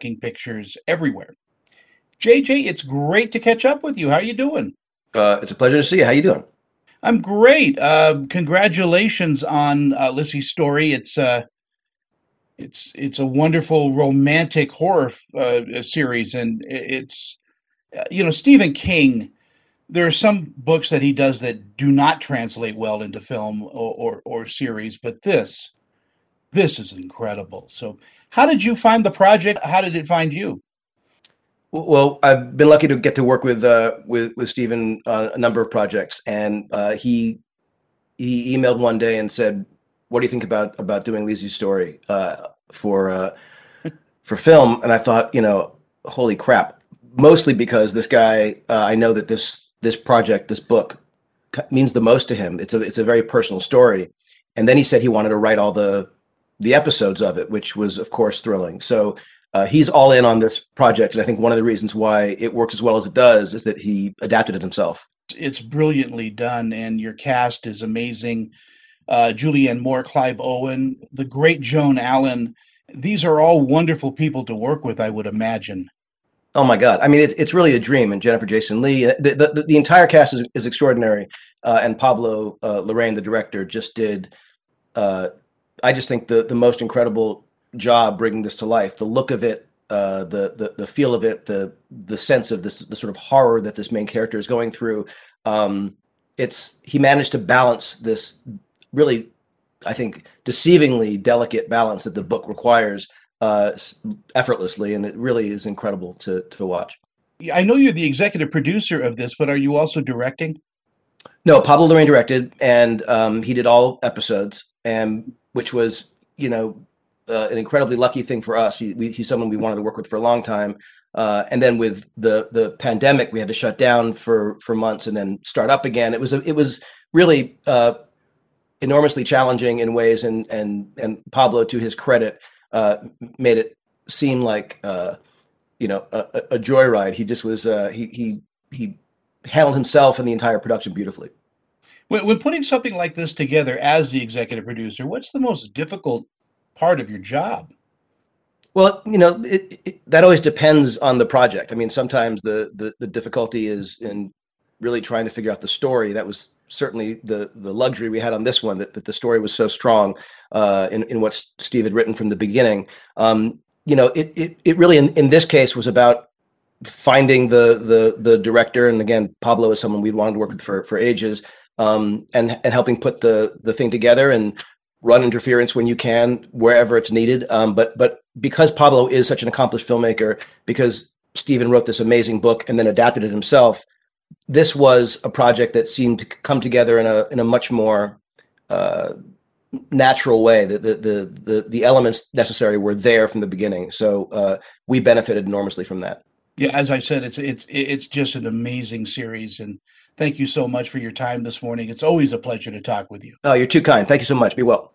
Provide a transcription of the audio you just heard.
pictures everywhere. JJ, it's great to catch up with you. How are you doing? Uh, it's a pleasure to see you. How you doing? I'm great. Uh, congratulations on uh, Lisey's story. It's uh, it's it's a wonderful romantic horror uh, series, and it's uh, you know Stephen King. There are some books that he does that do not translate well into film or, or, or series, but this this is incredible. So, how did you find the project? How did it find you? Well, I've been lucky to get to work with uh, with with Stephen on a number of projects, and uh, he he emailed one day and said, "What do you think about about doing Lisey's story uh, for uh, for film?" And I thought, you know, holy crap! Mostly because this guy, uh, I know that this this project, this book, means the most to him. It's a it's a very personal story, and then he said he wanted to write all the the episodes of it, which was of course thrilling. So uh, he's all in on this project, and I think one of the reasons why it works as well as it does is that he adapted it himself. It's brilliantly done, and your cast is amazing. Uh, Julianne Moore, Clive Owen, the great Joan Allen. These are all wonderful people to work with, I would imagine. Oh my God! I mean, it, it's really a dream. And Jennifer Jason Leigh, the the, the, the entire cast is, is extraordinary. Uh, and Pablo uh, Larraín, the director, just did. Uh, I just think the the most incredible job bringing this to life. The look of it, uh, the the the feel of it, the the sense of this the sort of horror that this main character is going through. Um, it's he managed to balance this really, I think, deceivingly delicate balance that the book requires uh, effortlessly, and it really is incredible to to watch. I know you're the executive producer of this, but are you also directing? No, Pablo Larraín directed, and um, he did all episodes, and which was you know uh, an incredibly lucky thing for us. He, we, he's someone we wanted to work with for a long time. Uh, and then with the the pandemic, we had to shut down for for months and then start up again. It was a, it was really uh, enormously challenging in ways, and and and Pablo, to his credit, uh, made it seem like uh, you know a, a, joyride. He just was uh, he he he handled himself and the entire production beautifully. When, when putting something like this together as the executive producer, what's the most difficult part of your job? Well, you know, it, it, that always depends on the project. I mean, sometimes the, the, the difficulty is in really trying to figure out the story. That was certainly the the luxury we had on this one that, that the story was so strong uh, in in what Steve had written from the beginning. Um, you know, it it it really in, in this case was about finding the the the director, and again, Pablo is someone we'd wanted to work with for for ages, um, and and helping put the the thing together and run interference when you can wherever it's needed. Um, but but because Pablo is such an accomplished filmmaker, because Stephen wrote this amazing book and then adapted it himself, this was a project that seemed to come together in a in a much more uh, natural way. The, the, the the the elements necessary were there from the beginning, so uh, we benefited enormously from that. Yeah, as I said, it's it's it's just an amazing series, and thank you so much for your time this morning. It's always a pleasure to talk with you. Oh, you're too kind. Thank you so much. Be well.